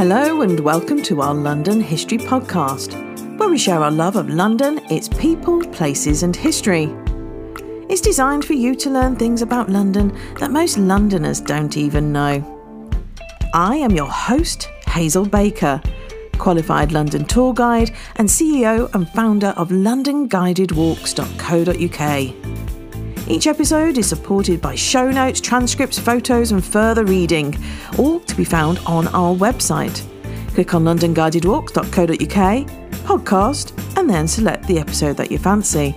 Hello, and welcome to our London History Podcast, where we share our love of London, its people, places, and history. It's designed for you to learn things about London that most Londoners don't even know. I am your host, Hazel Baker, qualified London tour guide and CEO and founder of LondonGuidedWalks.co.uk. Each episode is supported by show notes, transcripts, photos, and further reading, all to be found on our website. Click on londonguidedwalks.co.uk, podcast, and then select the episode that you fancy.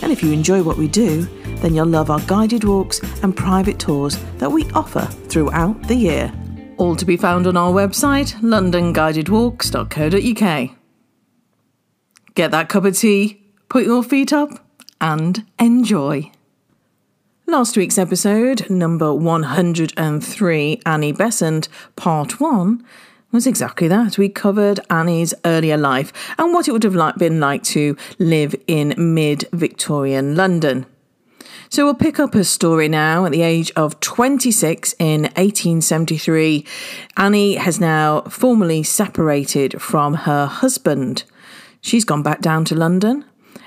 And if you enjoy what we do, then you'll love our guided walks and private tours that we offer throughout the year. All to be found on our website, londonguidedwalks.co.uk. Get that cup of tea, put your feet up, and enjoy. Last week's episode, number 103, Annie Besant, part one, was exactly that. We covered Annie's earlier life and what it would have been like to live in mid Victorian London. So we'll pick up her story now at the age of 26 in 1873. Annie has now formally separated from her husband. She's gone back down to London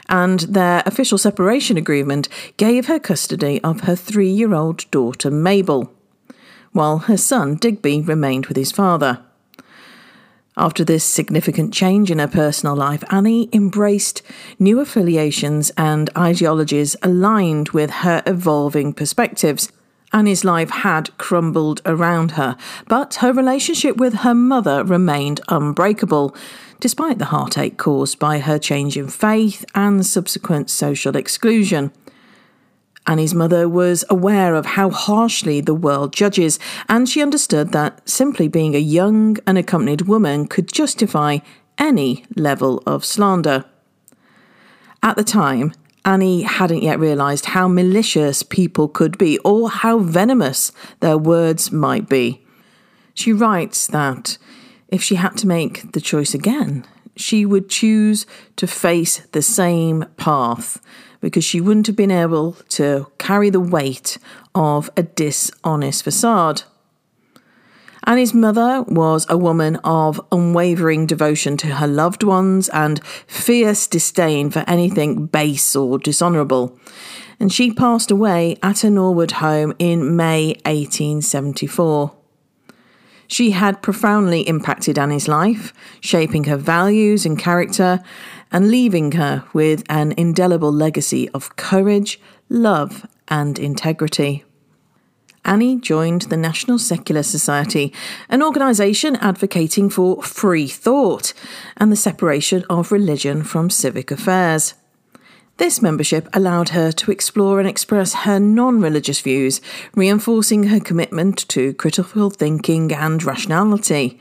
and their official separation agreement gave her custody of her three year old daughter Mabel, while her son Digby remained with his father. After this significant change in her personal life, Annie embraced new affiliations and ideologies aligned with her evolving perspectives. Annie's life had crumbled around her, but her relationship with her mother remained unbreakable, despite the heartache caused by her change in faith and subsequent social exclusion. Annie's mother was aware of how harshly the world judges, and she understood that simply being a young, unaccompanied woman could justify any level of slander. At the time, Annie hadn't yet realised how malicious people could be or how venomous their words might be. She writes that if she had to make the choice again, she would choose to face the same path because she wouldn't have been able to carry the weight of a dishonest facade. Annie's mother was a woman of unwavering devotion to her loved ones and fierce disdain for anything base or dishonourable. And she passed away at her Norwood home in May 1874. She had profoundly impacted Annie's life, shaping her values and character, and leaving her with an indelible legacy of courage, love, and integrity. Annie joined the National Secular Society, an organisation advocating for free thought and the separation of religion from civic affairs. This membership allowed her to explore and express her non religious views, reinforcing her commitment to critical thinking and rationality.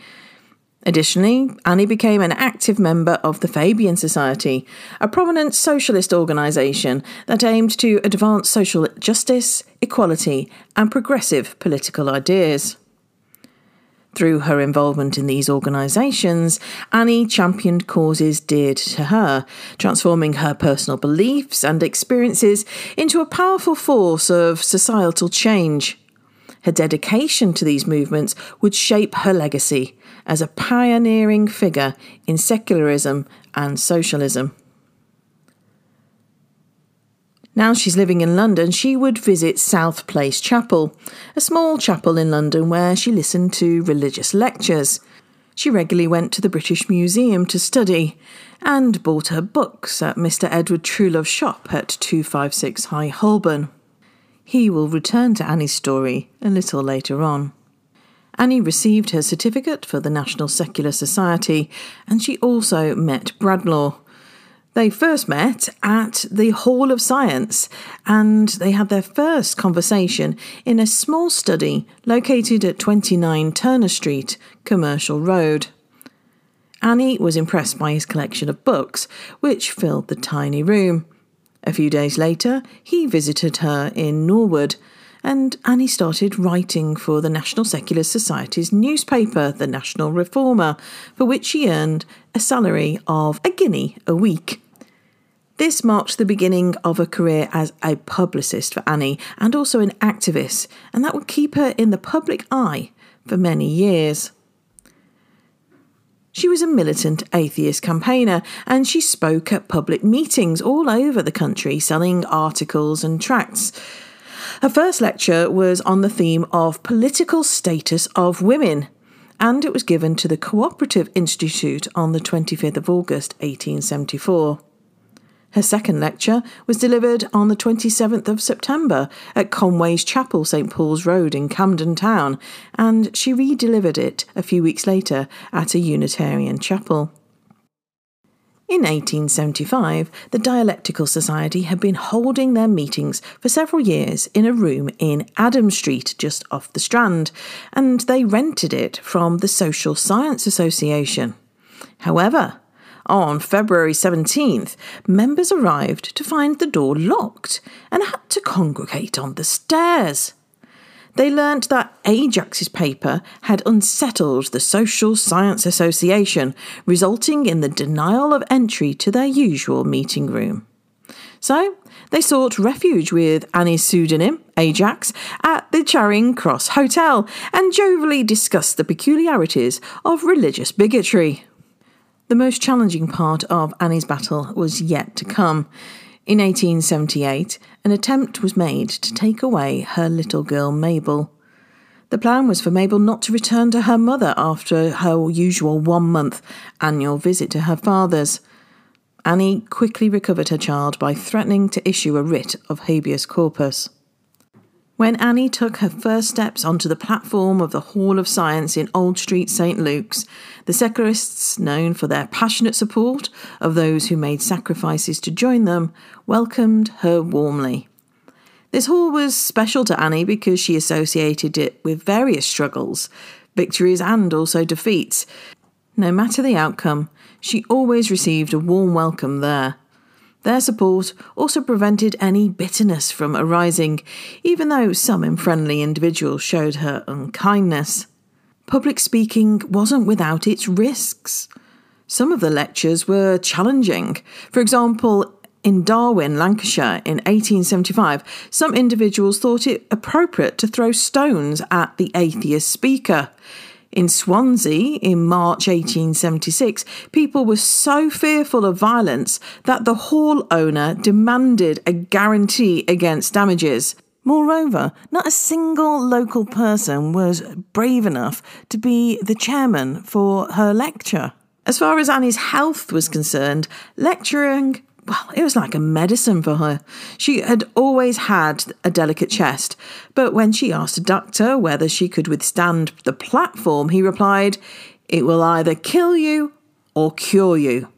Additionally, Annie became an active member of the Fabian Society, a prominent socialist organisation that aimed to advance social justice, equality, and progressive political ideas. Through her involvement in these organisations, Annie championed causes dear to her, transforming her personal beliefs and experiences into a powerful force of societal change. Her dedication to these movements would shape her legacy as a pioneering figure in secularism and socialism. Now she's living in London, she would visit South Place Chapel, a small chapel in London where she listened to religious lectures. She regularly went to the British Museum to study and bought her books at Mr. Edward Truelove's shop at 256 High Holborn. He will return to Annie's story a little later on. Annie received her certificate for the National Secular Society and she also met Bradlaugh, they first met at the Hall of Science and they had their first conversation in a small study located at 29 Turner Street, Commercial Road. Annie was impressed by his collection of books, which filled the tiny room. A few days later, he visited her in Norwood, and Annie started writing for the National Secular Society's newspaper, The National Reformer, for which she earned a salary of a guinea a week. This marked the beginning of a career as a publicist for Annie and also an activist, and that would keep her in the public eye for many years. She was a militant atheist campaigner and she spoke at public meetings all over the country selling articles and tracts. Her first lecture was on the theme of political status of women, and it was given to the Cooperative Institute on the 25th of August 1874. Her second lecture was delivered on the 27th of September at Conway's Chapel, St Paul's Road in Camden Town, and she re delivered it a few weeks later at a Unitarian chapel. In 1875, the Dialectical Society had been holding their meetings for several years in a room in Adam Street, just off the Strand, and they rented it from the Social Science Association. However, on February 17th, members arrived to find the door locked and had to congregate on the stairs. They learnt that Ajax's paper had unsettled the Social Science Association, resulting in the denial of entry to their usual meeting room. So they sought refuge with Annie's pseudonym, Ajax, at the Charing Cross Hotel and jovially discussed the peculiarities of religious bigotry. The most challenging part of Annie's battle was yet to come. In 1878, an attempt was made to take away her little girl Mabel. The plan was for Mabel not to return to her mother after her usual one month annual visit to her father's. Annie quickly recovered her child by threatening to issue a writ of habeas corpus. When Annie took her first steps onto the platform of the Hall of Science in Old Street, St. Luke's, the secularists, known for their passionate support of those who made sacrifices to join them, welcomed her warmly. This hall was special to Annie because she associated it with various struggles, victories, and also defeats. No matter the outcome, she always received a warm welcome there. Their support also prevented any bitterness from arising, even though some unfriendly individuals showed her unkindness. Public speaking wasn't without its risks. Some of the lectures were challenging. For example, in Darwen, Lancashire, in 1875, some individuals thought it appropriate to throw stones at the atheist speaker. In Swansea, in March 1876, people were so fearful of violence that the hall owner demanded a guarantee against damages. Moreover, not a single local person was brave enough to be the chairman for her lecture. As far as Annie's health was concerned, lecturing well, it was like a medicine for her. She had always had a delicate chest, but when she asked a doctor whether she could withstand the platform, he replied, It will either kill you or cure you.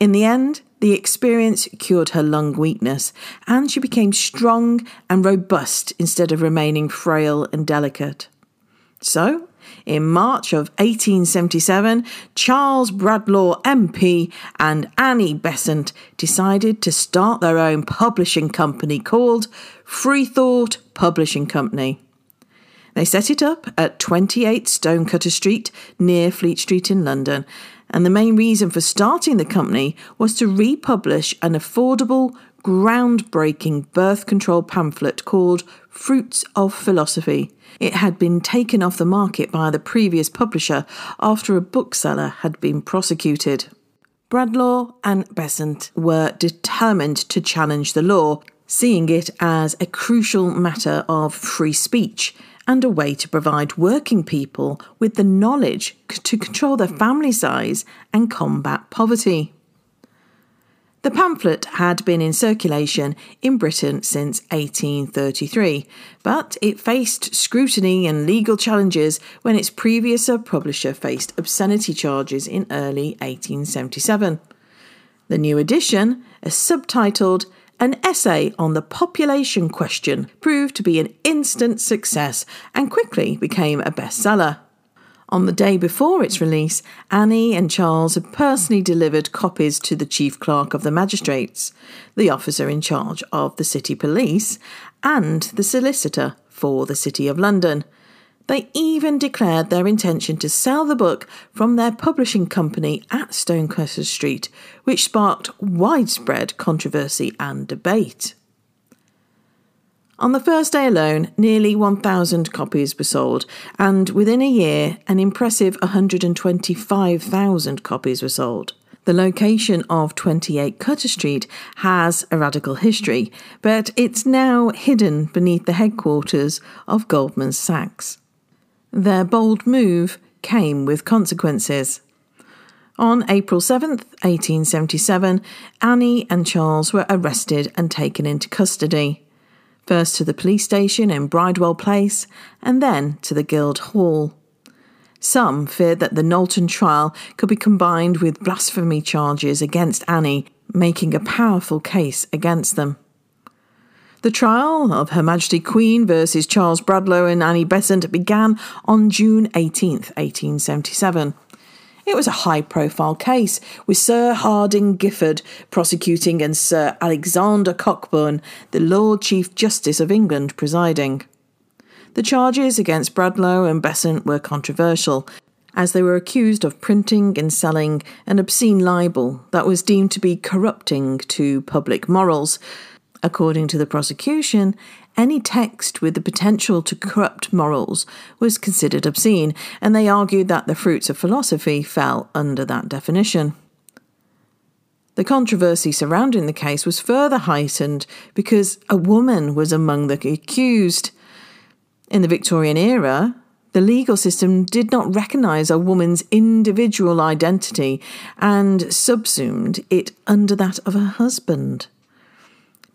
In the end, the experience cured her lung weakness, and she became strong and robust instead of remaining frail and delicate. So, in March of 1877, Charles Bradlaugh MP and Annie Besant decided to start their own publishing company called Freethought Publishing Company. They set it up at 28 Stonecutter Street near Fleet Street in London, and the main reason for starting the company was to republish an affordable, groundbreaking birth control pamphlet called Fruits of Philosophy. It had been taken off the market by the previous publisher after a bookseller had been prosecuted. Bradlaugh and Besant were determined to challenge the law, seeing it as a crucial matter of free speech and a way to provide working people with the knowledge to control their family size and combat poverty. The pamphlet had been in circulation in Britain since 1833, but it faced scrutiny and legal challenges when its previous publisher faced obscenity charges in early 1877. The new edition, a subtitled An Essay on the Population Question, proved to be an instant success and quickly became a bestseller. On the day before its release, Annie and Charles had personally delivered copies to the Chief Clerk of the Magistrates, the officer in charge of the City Police, and the solicitor for the City of London. They even declared their intention to sell the book from their publishing company at Stonecutter Street, which sparked widespread controversy and debate. On the first day alone, nearly 1,000 copies were sold, and within a year, an impressive 125,000 copies were sold. The location of 28 Cutter Street has a radical history, but it's now hidden beneath the headquarters of Goldman Sachs. Their bold move came with consequences. On April 7th, 1877, Annie and Charles were arrested and taken into custody first to the police station in Bridewell Place and then to the Guildhall. Some feared that the Knowlton trial could be combined with blasphemy charges against Annie, making a powerful case against them. The trial of Her Majesty Queen versus Charles Bradlaugh and Annie Besant began on June 18, 1877. It was a high profile case, with Sir Hardinge Giffard prosecuting and Sir Alexander Cockburn, the Lord Chief Justice of England, presiding. The charges against Bradlaugh and Besant were controversial, as they were accused of printing and selling an obscene libel that was deemed to be corrupting to public morals. According to the prosecution, any text with the potential to corrupt morals was considered obscene, and they argued that the fruits of philosophy fell under that definition. The controversy surrounding the case was further heightened because a woman was among the accused. In the Victorian era, the legal system did not recognize a woman's individual identity and subsumed it under that of her husband.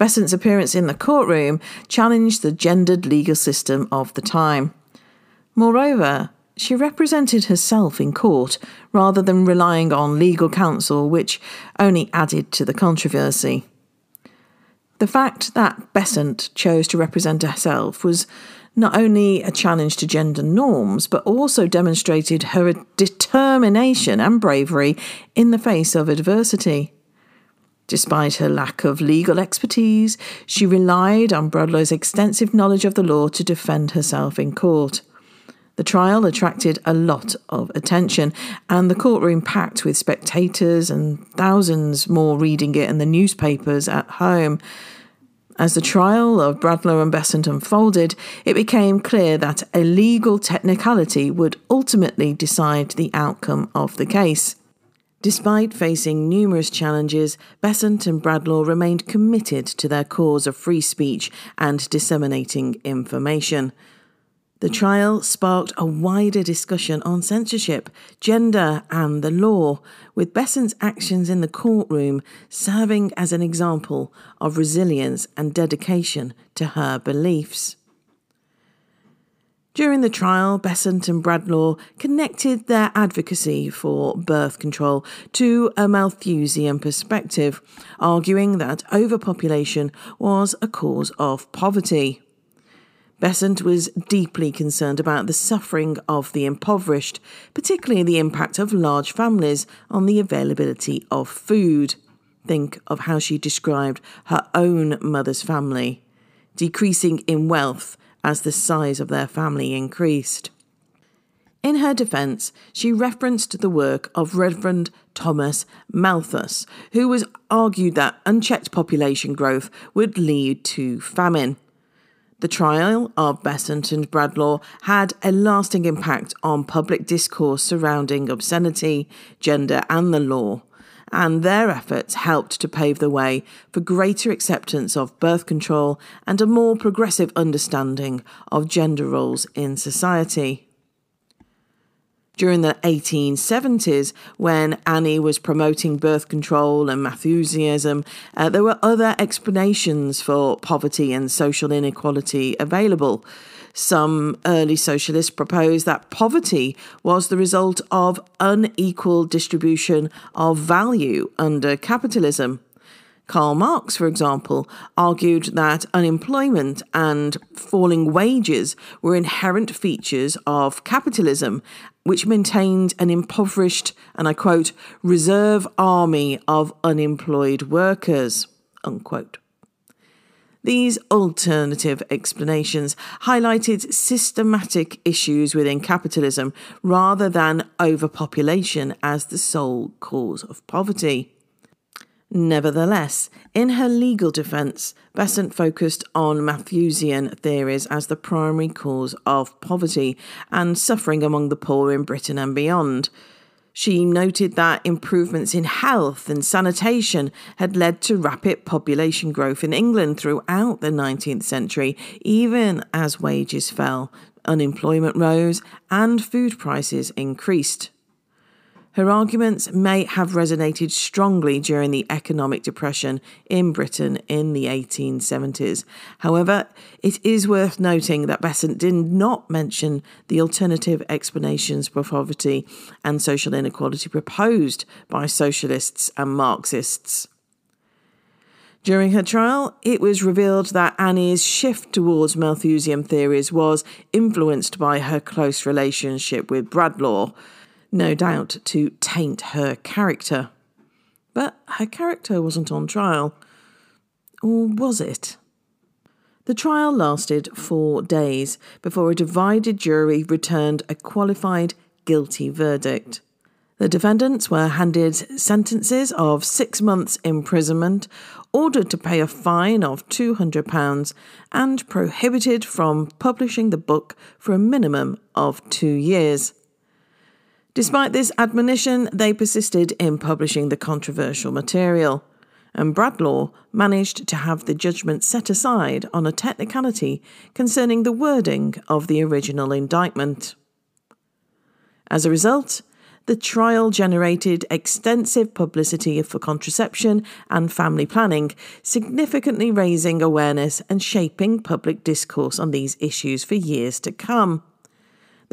Besant's appearance in the courtroom challenged the gendered legal system of the time. Moreover, she represented herself in court rather than relying on legal counsel, which only added to the controversy. The fact that Besant chose to represent herself was not only a challenge to gender norms, but also demonstrated her determination and bravery in the face of adversity. Despite her lack of legal expertise, she relied on Bradlaugh's extensive knowledge of the law to defend herself in court. The trial attracted a lot of attention, and the courtroom packed with spectators and thousands more reading it in the newspapers at home. As the trial of Bradlaugh and Besant unfolded, it became clear that a legal technicality would ultimately decide the outcome of the case. Despite facing numerous challenges, Besant and Bradlaugh remained committed to their cause of free speech and disseminating information. The trial sparked a wider discussion on censorship, gender, and the law, with Besant's actions in the courtroom serving as an example of resilience and dedication to her beliefs. During the trial, Besant and Bradlaugh connected their advocacy for birth control to a Malthusian perspective, arguing that overpopulation was a cause of poverty. Besant was deeply concerned about the suffering of the impoverished, particularly the impact of large families on the availability of food. Think of how she described her own mother's family decreasing in wealth as the size of their family increased. In her defence, she referenced the work of Reverend Thomas Malthus, who was argued that unchecked population growth would lead to famine. The trial of Besant and Bradlaugh had a lasting impact on public discourse surrounding obscenity, gender, and the law, and their efforts helped to pave the way for greater acceptance of birth control and a more progressive understanding of gender roles in society. During the 1870s, when Annie was promoting birth control and Malthusianism, uh, there were other explanations for poverty and social inequality available. Some early socialists proposed that poverty was the result of unequal distribution of value under capitalism. Karl Marx, for example, argued that unemployment and falling wages were inherent features of capitalism, which maintained an impoverished, and I quote, reserve army of unemployed workers, unquote. These alternative explanations highlighted systematic issues within capitalism rather than overpopulation as the sole cause of poverty. Nevertheless, in her legal defence, Besant focused on Malthusian theories as the primary cause of poverty and suffering among the poor in Britain and beyond. She noted that improvements in health and sanitation had led to rapid population growth in England throughout the 19th century, even as wages fell, unemployment rose, and food prices increased. Her arguments may have resonated strongly during the economic depression in Britain in the 1870s. However, it is worth noting that Besant did not mention the alternative explanations for poverty and social inequality proposed by socialists and Marxists. During her trial, it was revealed that Annie's shift towards Malthusian theories was influenced by her close relationship with Bradlaugh no doubt to taint her character. But her character wasn't on trial. Or was it? The trial lasted four days before a divided jury returned a qualified guilty verdict. The defendants were handed sentences of six months' imprisonment, ordered to pay a fine of £200, and prohibited from publishing the book for a minimum of two years. Despite this admonition, they persisted in publishing the controversial material, and Bradlaugh managed to have the judgment set aside on a technicality concerning the wording of the original indictment. As a result, the trial generated extensive publicity for contraception and family planning, significantly raising awareness and shaping public discourse on these issues for years to come.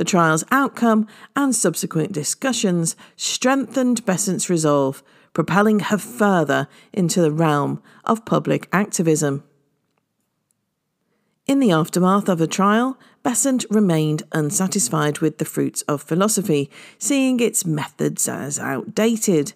The trial's outcome and subsequent discussions strengthened Besant's resolve, propelling her further into the realm of public activism. In the aftermath of her trial, Besant remained unsatisfied with the fruits of philosophy, seeing its methods as outdated.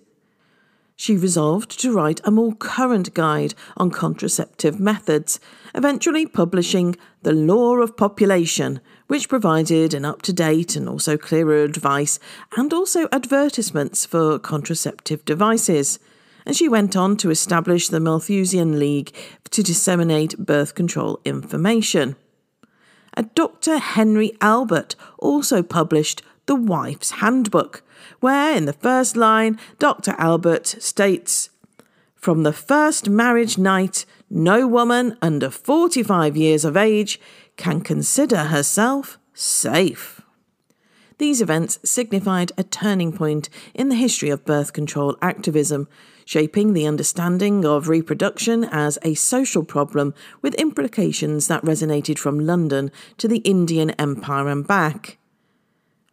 She resolved to write a more current guide on contraceptive methods, eventually publishing The Law of Population, which provided an up to date and also clearer advice and also advertisements for contraceptive devices. And she went on to establish the Malthusian League to disseminate birth control information. A Dr. Henry Albert also published The Wife's Handbook, where in the first line, Dr. Albert states, From the first marriage night, no woman under 45 years of age can consider herself safe. These events signified a turning point in the history of birth control activism, shaping the understanding of reproduction as a social problem with implications that resonated from London to the Indian Empire and back.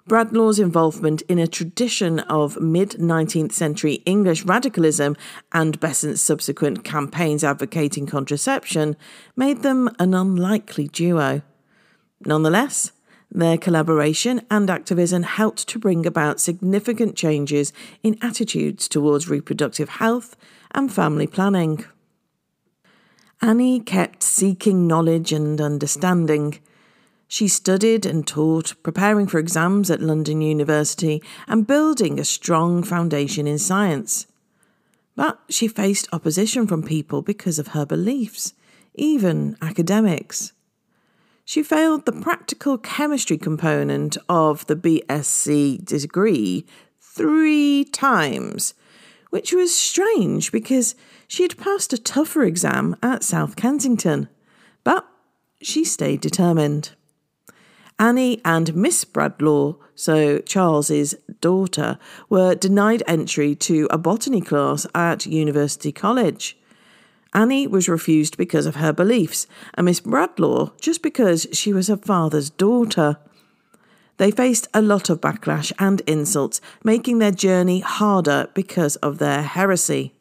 Bradlaugh's involvement in a tradition of mid 19th century English radicalism and Besant's subsequent campaigns advocating contraception made them an unlikely duo. Nonetheless, their collaboration and activism helped to bring about significant changes in attitudes towards reproductive health and family planning. Annie kept seeking knowledge and understanding. She studied and taught, preparing for exams at London University and building a strong foundation in science. But she faced opposition from people because of her beliefs, even academics. She failed the practical chemistry component of the BSc degree three times, which was strange because she had passed a tougher exam at South Kensington. But she stayed determined. Annie and Miss Bradlaugh, so Charles's daughter, were denied entry to a botany class at University College. Annie was refused because of her beliefs, and Miss Bradlaugh just because she was her father's daughter. They faced a lot of backlash and insults, making their journey harder because of their heresy.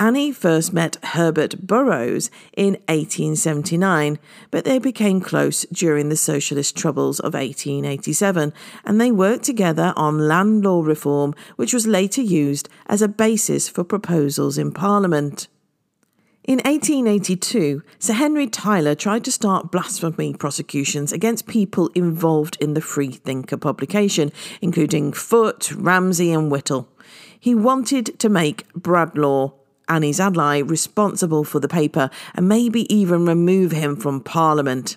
Annie first met Herbert Burrows in 1879, but they became close during the socialist troubles of 1887, and they worked together on land law reform, which was later used as a basis for proposals in Parliament. In 1882, Sir Henry Tyler tried to start blasphemy prosecutions against people involved in the Freethinker publication, including Foote, Ramsay, and Whittle. He wanted to make Bradlaugh, Annie's ally, responsible for the paper and maybe even remove him from Parliament.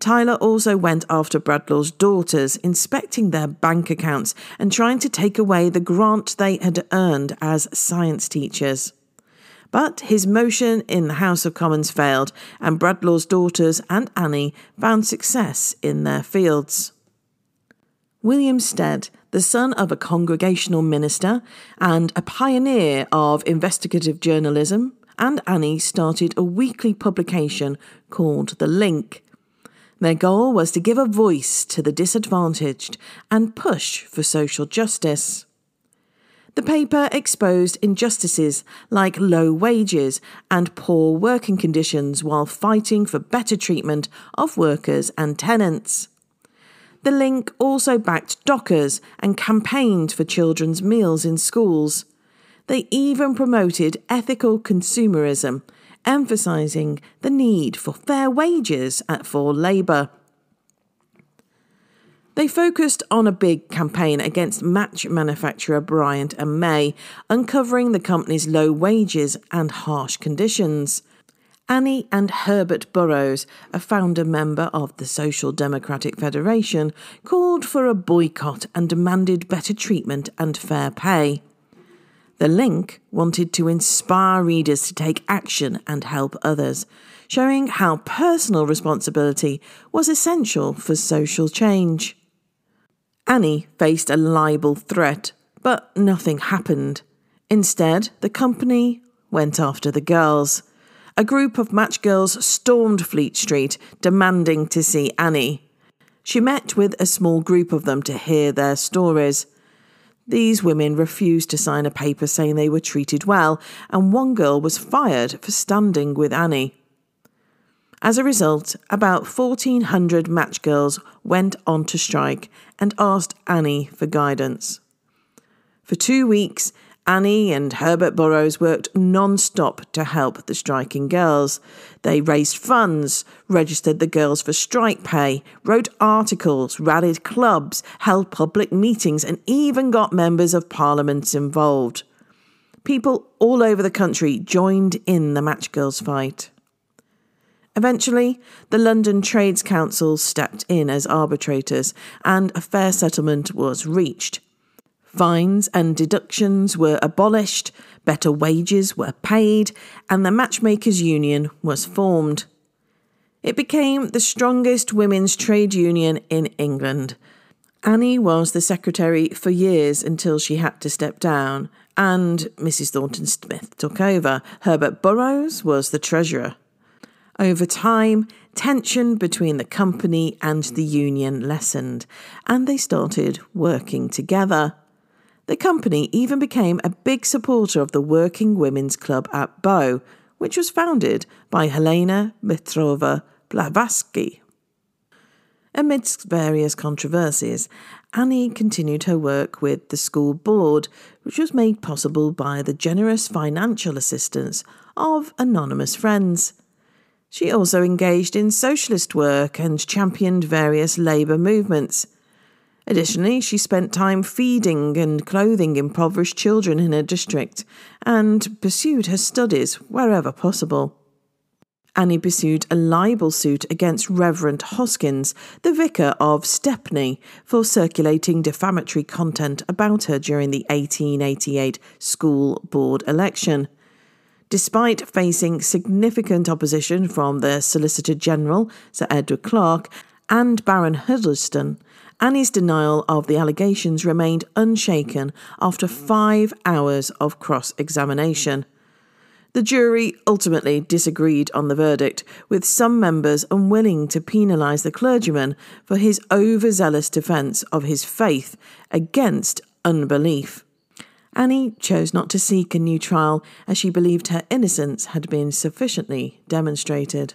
Tyler also went after Bradlaugh's daughters, inspecting their bank accounts and trying to take away the grant they had earned as science teachers. But his motion in the House of Commons failed, and Bradlaugh's daughters and Annie found success in their fields. William Stead, the son of a congregational minister and a pioneer of investigative journalism, and Annie started a weekly publication called The Link. Their goal was to give a voice to the disadvantaged and push for social justice. The paper exposed injustices like low wages and poor working conditions while fighting for better treatment of workers and tenants. The link also backed dockers and campaigned for children's meals in schools. They even promoted ethical consumerism, emphasising the need for fair wages at for labour. They focused on a big campaign against match manufacturer Bryant and May, uncovering the company's low wages and harsh conditions. Annie and Herbert Burrows, a founder member of the Social Democratic Federation, called for a boycott and demanded better treatment and fair pay. The link wanted to inspire readers to take action and help others, showing how personal responsibility was essential for social change. Annie faced a libel threat, but nothing happened. Instead, the company went after the girls. A group of match girls stormed Fleet Street, demanding to see Annie. She met with a small group of them to hear their stories. These women refused to sign a paper saying they were treated well, and one girl was fired for standing with Annie. As a result, about 1,400 match girls went on to strike and asked Annie for guidance. For two weeks, Annie and Herbert Burrows worked non stop to help the striking girls. They raised funds, registered the girls for strike pay, wrote articles, rallied clubs, held public meetings, and even got members of parliament involved. People all over the country joined in the match girls fight. Eventually, the London Trades Council stepped in as arbitrators and a fair settlement was reached. Fines and deductions were abolished, better wages were paid, and the Matchmakers Union was formed. It became the strongest women's trade union in England. Annie was the secretary for years until she had to step down, and Mrs. Thornton Smith took over. Herbert Burrows was the treasurer. Over time, tension between the company and the union lessened, and they started working together. The company even became a big supporter of the Working Women's Club at Bow, which was founded by Helena Mitrova Blavatsky. Amidst various controversies, Annie continued her work with the school board, which was made possible by the generous financial assistance of anonymous friends. She also engaged in socialist work and championed various labour movements. Additionally, she spent time feeding and clothing impoverished children in her district and pursued her studies wherever possible. Annie pursued a libel suit against Reverend Hoskyns, the vicar of Stepney, for circulating defamatory content about her during the 1888 school board election. Despite facing significant opposition from the Solicitor General, Sir Edward Clarke, and Baron Huddleston, Annie's denial of the allegations remained unshaken after five hours of cross examination. The jury ultimately disagreed on the verdict, with some members unwilling to penalise the clergyman for his overzealous defence of his faith against unbelief. Annie chose not to seek a new trial as she believed her innocence had been sufficiently demonstrated.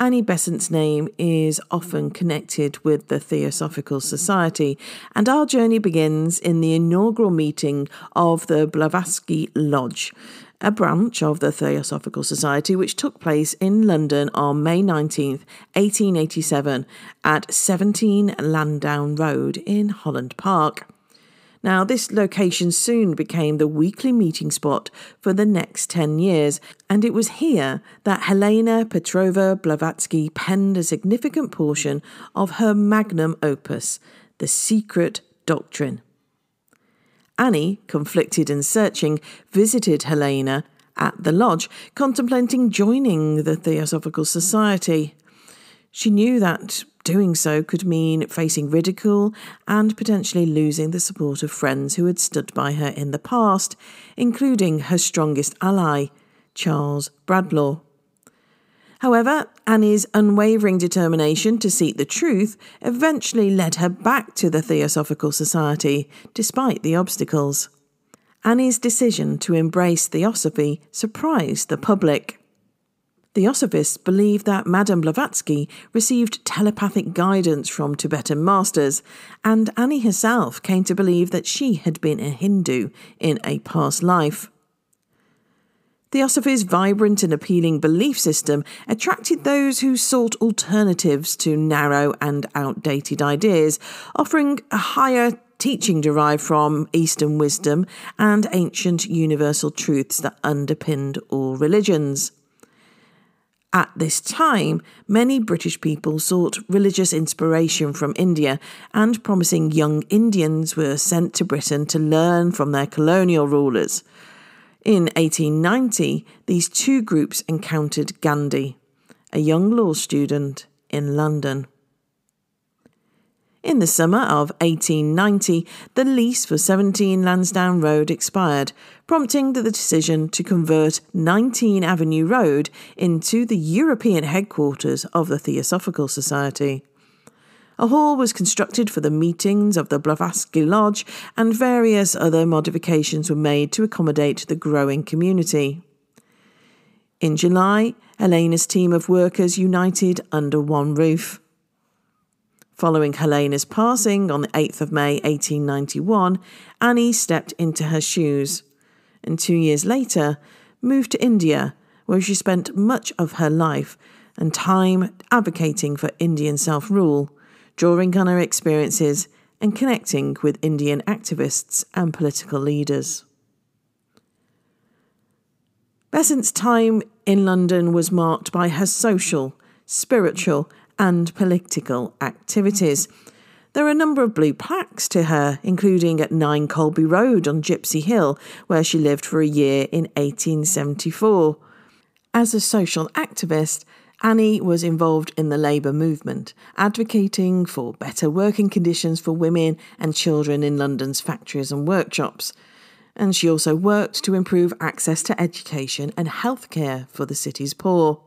Annie Besant's name is often connected with the Theosophical Society, and our journey begins in the inaugural meeting of the Blavatsky Lodge. a branch of the Theosophical Society which took place in London on May 19th, 1887, at 17 Lansdowne Road in Holland Park. Now, this location soon became the weekly meeting spot for the next 10 years, and it was here that Helena Petrovna Blavatsky penned a significant portion of her magnum opus, The Secret Doctrine. Annie, conflicted and searching, visited Helena at the lodge, contemplating joining the Theosophical Society. She knew that Doing so could mean facing ridicule and potentially losing the support of friends who had stood by her in the past, including her strongest ally, Charles Bradlaugh. However, Annie's unwavering determination to seek the truth eventually led her back to the Theosophical Society, despite the obstacles. Annie's decision to embrace Theosophy surprised the public. Theosophists believe that Madame Blavatsky received telepathic guidance from Tibetan masters, and Annie herself came to believe that she had been a Hindu in a past life. Theosophy's vibrant and appealing belief system attracted those who sought alternatives to narrow and outdated ideas, offering a higher teaching derived from Eastern wisdom and ancient universal truths that underpinned all religions. At this time, many British people sought religious inspiration from India, and promising young Indians were sent to Britain to learn from their colonial rulers. In 1890, these two groups encountered Gandhi, a young law student in London. In the summer of 1890, the lease for 17 Lansdowne Road expired, prompting the decision to convert 19 Avenue Road into the European headquarters of the Theosophical Society. A hall was constructed for the meetings of the Blavatsky Lodge, and various other modifications were made to accommodate the growing community. In July, Helena's team of workers united under one roof. Following Helena's passing on the 8th of May 1891, Annie stepped into her shoes and two years later moved to India, where she spent much of her life and time advocating for Indian self rule, drawing on her experiences and connecting with Indian activists and political leaders. Besant's time in London was marked by her social, spiritual, and political activities. There are a number of blue plaques to her, including at 9 Colby Road on Gipsy Hill, where she lived for a year in 1874. As a social activist, Annie was involved in the labour movement, advocating for better working conditions for women and children in London's factories and workshops. And she also worked to improve access to education and healthcare for the city's poor.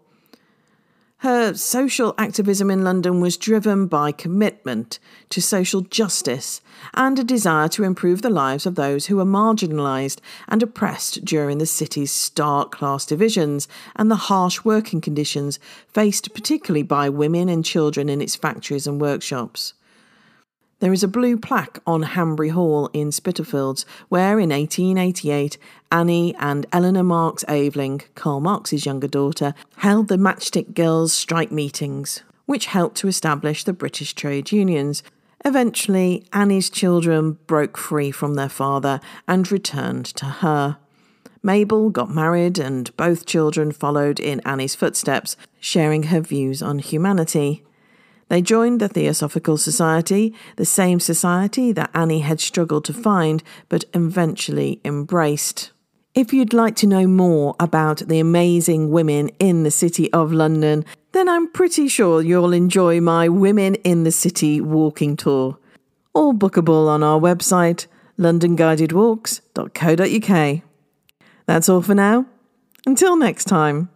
Her social activism in London was driven by commitment to social justice and a desire to improve the lives of those who were marginalised and oppressed during the city's stark class divisions and the harsh working conditions faced particularly by women and children in its factories and workshops. There is a blue plaque on Hanbury Hall in Spitalfields, where in 1888 Annie and Eleanor Marx Aveling, Karl Marx's younger daughter, held the Matchstick Girls strike meetings, which helped to establish the British trade unions. Eventually, Annie's children broke free from their father and returned to her. Mabel got married, and both children followed in Annie's footsteps, sharing her views on humanity. They joined the Theosophical Society, the same society that Annie had struggled to find but eventually embraced. If you'd like to know more about the amazing women in the City of London, then I'm pretty sure you'll enjoy my Women in the City walking tour. All bookable on our website, londonguidedwalks.co.uk. That's all for now. Until next time.